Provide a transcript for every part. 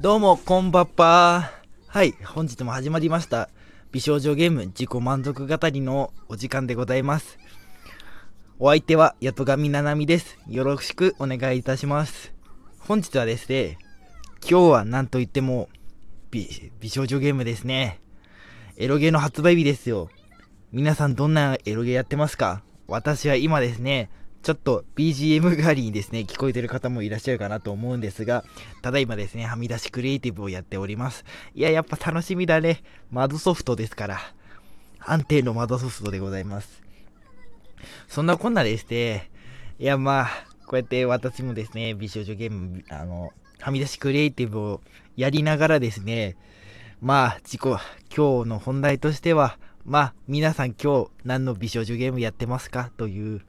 どうも、こんばっぱはい、本日も始まりました。美少女ゲーム自己満足語りのお時間でございます。お相手は、やとがみななみです。よろしくお願いいたします。本日はですね、今日は何と言っても美、美少女ゲームですね。エロゲーの発売日ですよ。皆さんどんなエロゲーやってますか？私は今ですね、ちょっと BGM 代わりにですね、聞こえてる方もいらっしゃるかなと思うんですが、ただいまですね、はみ出しクリエイティブをやっております。いや、やっぱ楽しみだね。窓ソフトですから。安定の窓ソフトでございます。そんなこんなでして、いや、まあ、こうやって私もですね、美少女ゲーム、あの、はみ出しクリエイティブをやりながらですね、まあ、自己、今日の本題としては、まあ、皆さん今日何の美少女ゲームやってますかという、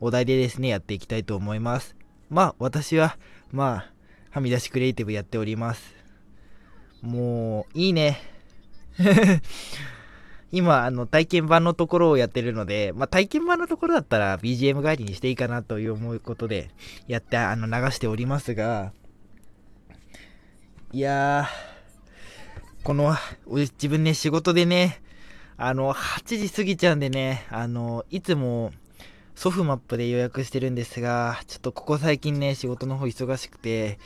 お題でですね、やっていきたいと思います。まあ、私は、まあ、はみ出しクリエイティブやっております。もう、いいね。今、あの、体験版のところをやってるので、まあ、体験版のところだったら BGM 代わりにしていいかなという思うことで、やって、あの、流しておりますが、いやー、この、自分ね、仕事でね、あの、8時過ぎちゃうんでね、あの、いつも、ソフマップで予約してるんですが、ちょっとここ最近ね、仕事の方忙しくて、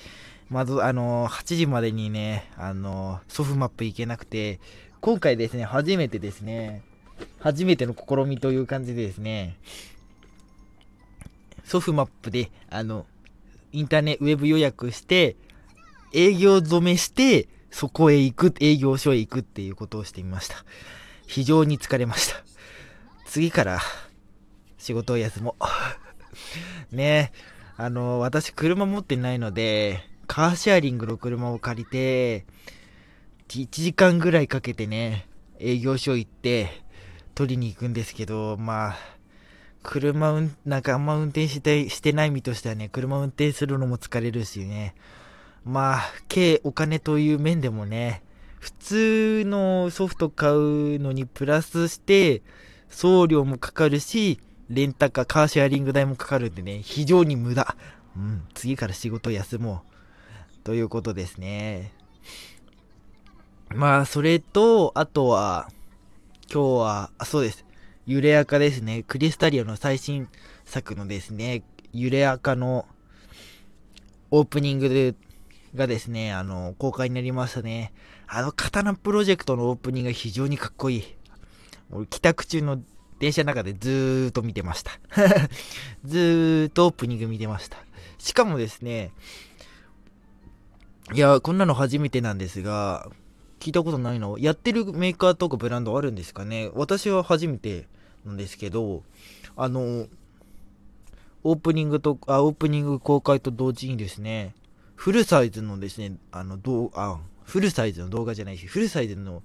まず、あの、8時までにね、あの、ソフマップ行けなくて、今回ですね、初めてですね、初めての試みという感じでですね、ソフマップで、あの、インターネット、ウェブ予約して、営業止めして、そこへ行く、営業所へ行くっていうことをしてみました。非常に疲れました。次から、仕事を休もう。ねあの、私車持ってないので、カーシェアリングの車を借りて、1時間ぐらいかけてね、営業所行って、取りに行くんですけど、まあ、車うん、なんかあんま運転してしてない身としてはね、車運転するのも疲れるしね。まあ、計お金という面でもね、普通のソフト買うのにプラスして、送料もかかるし、レンタカー、カーシェアリング代もかかるんでね、非常に無駄。うん、次から仕事休もう。ということですね。まあ、それと、あとは、今日は、あ、そうです。揺れ赤ですね。クリスタリアの最新作のですね、揺れ赤のオープニングがですね、あの、公開になりましたね。あの、刀プロジェクトのオープニングが非常にかっこいい。俺、帰宅中の電車の中でずーっと見てました。ずーっとオープニング見てました。しかもですね、いや、こんなの初めてなんですが、聞いたことないの。やってるメーカーとかブランドあるんですかね。私は初めてなんですけど、あの、オープニングと、あ、オープニング公開と同時にですね、フルサイズのですね、あの、どう、あ、フルサイズの動画じゃないし、フルサイズの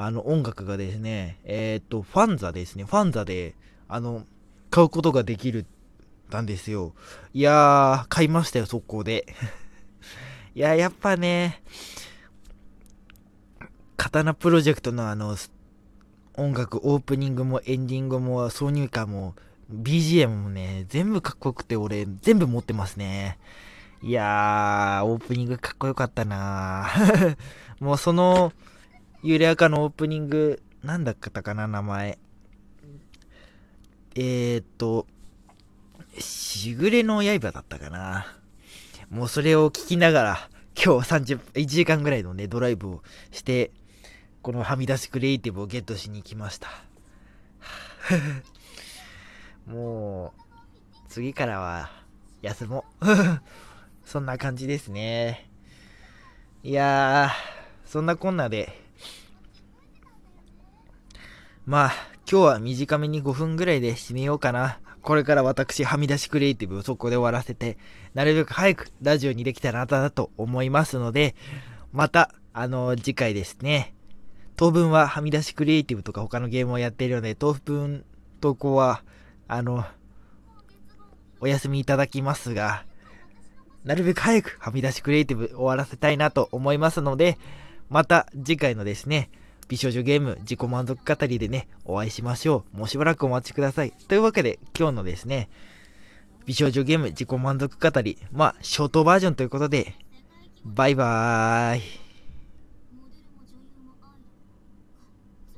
あの音楽がですね、えっ、と、ファンザですね、ファンザで、あの、買うことができるたんですよ。いやー、買いましたよ、速攻で。いや、やっぱね、刀プロジェクトのあの、音楽、オープニングもエンディングも挿入歌も BGM もね、全部かっこよくて俺全部持ってますね。いやー、オープニングかっこよかったな もうその、ゆれあかのオープニング、なんだったかな、名前。えー、っと、しぐれの刃だったかな。もうそれを聞きながら、今日30、1時間ぐらいのね、ドライブをして、このはみ出しクリエイティブをゲットしに来ました。もう、次からは、休もう。そんな感じですね。いやー、そんなこんなで、まあ、今日は短めに5分ぐらいで締めようかな。これから私、はみ出しクリエイティブをそこで終わらせて、なるべく早くラジオにできたらなと思いますので、また、あの、次回ですね。当分ははみ出しクリエイティブとか他のゲームをやっているので、当分投稿は、あの、お休みいただきますが、なるべく早くはみ出しクリエイティブ終わらせたいなと思いますので、また次回のですね、美少女ゲーム自己満足語りでね、お会いしましょう。もうしばらくお待ちください。というわけで、今日のですね、美少女ゲーム自己満足語り、まあ、ショートバージョンということで、バイバーイ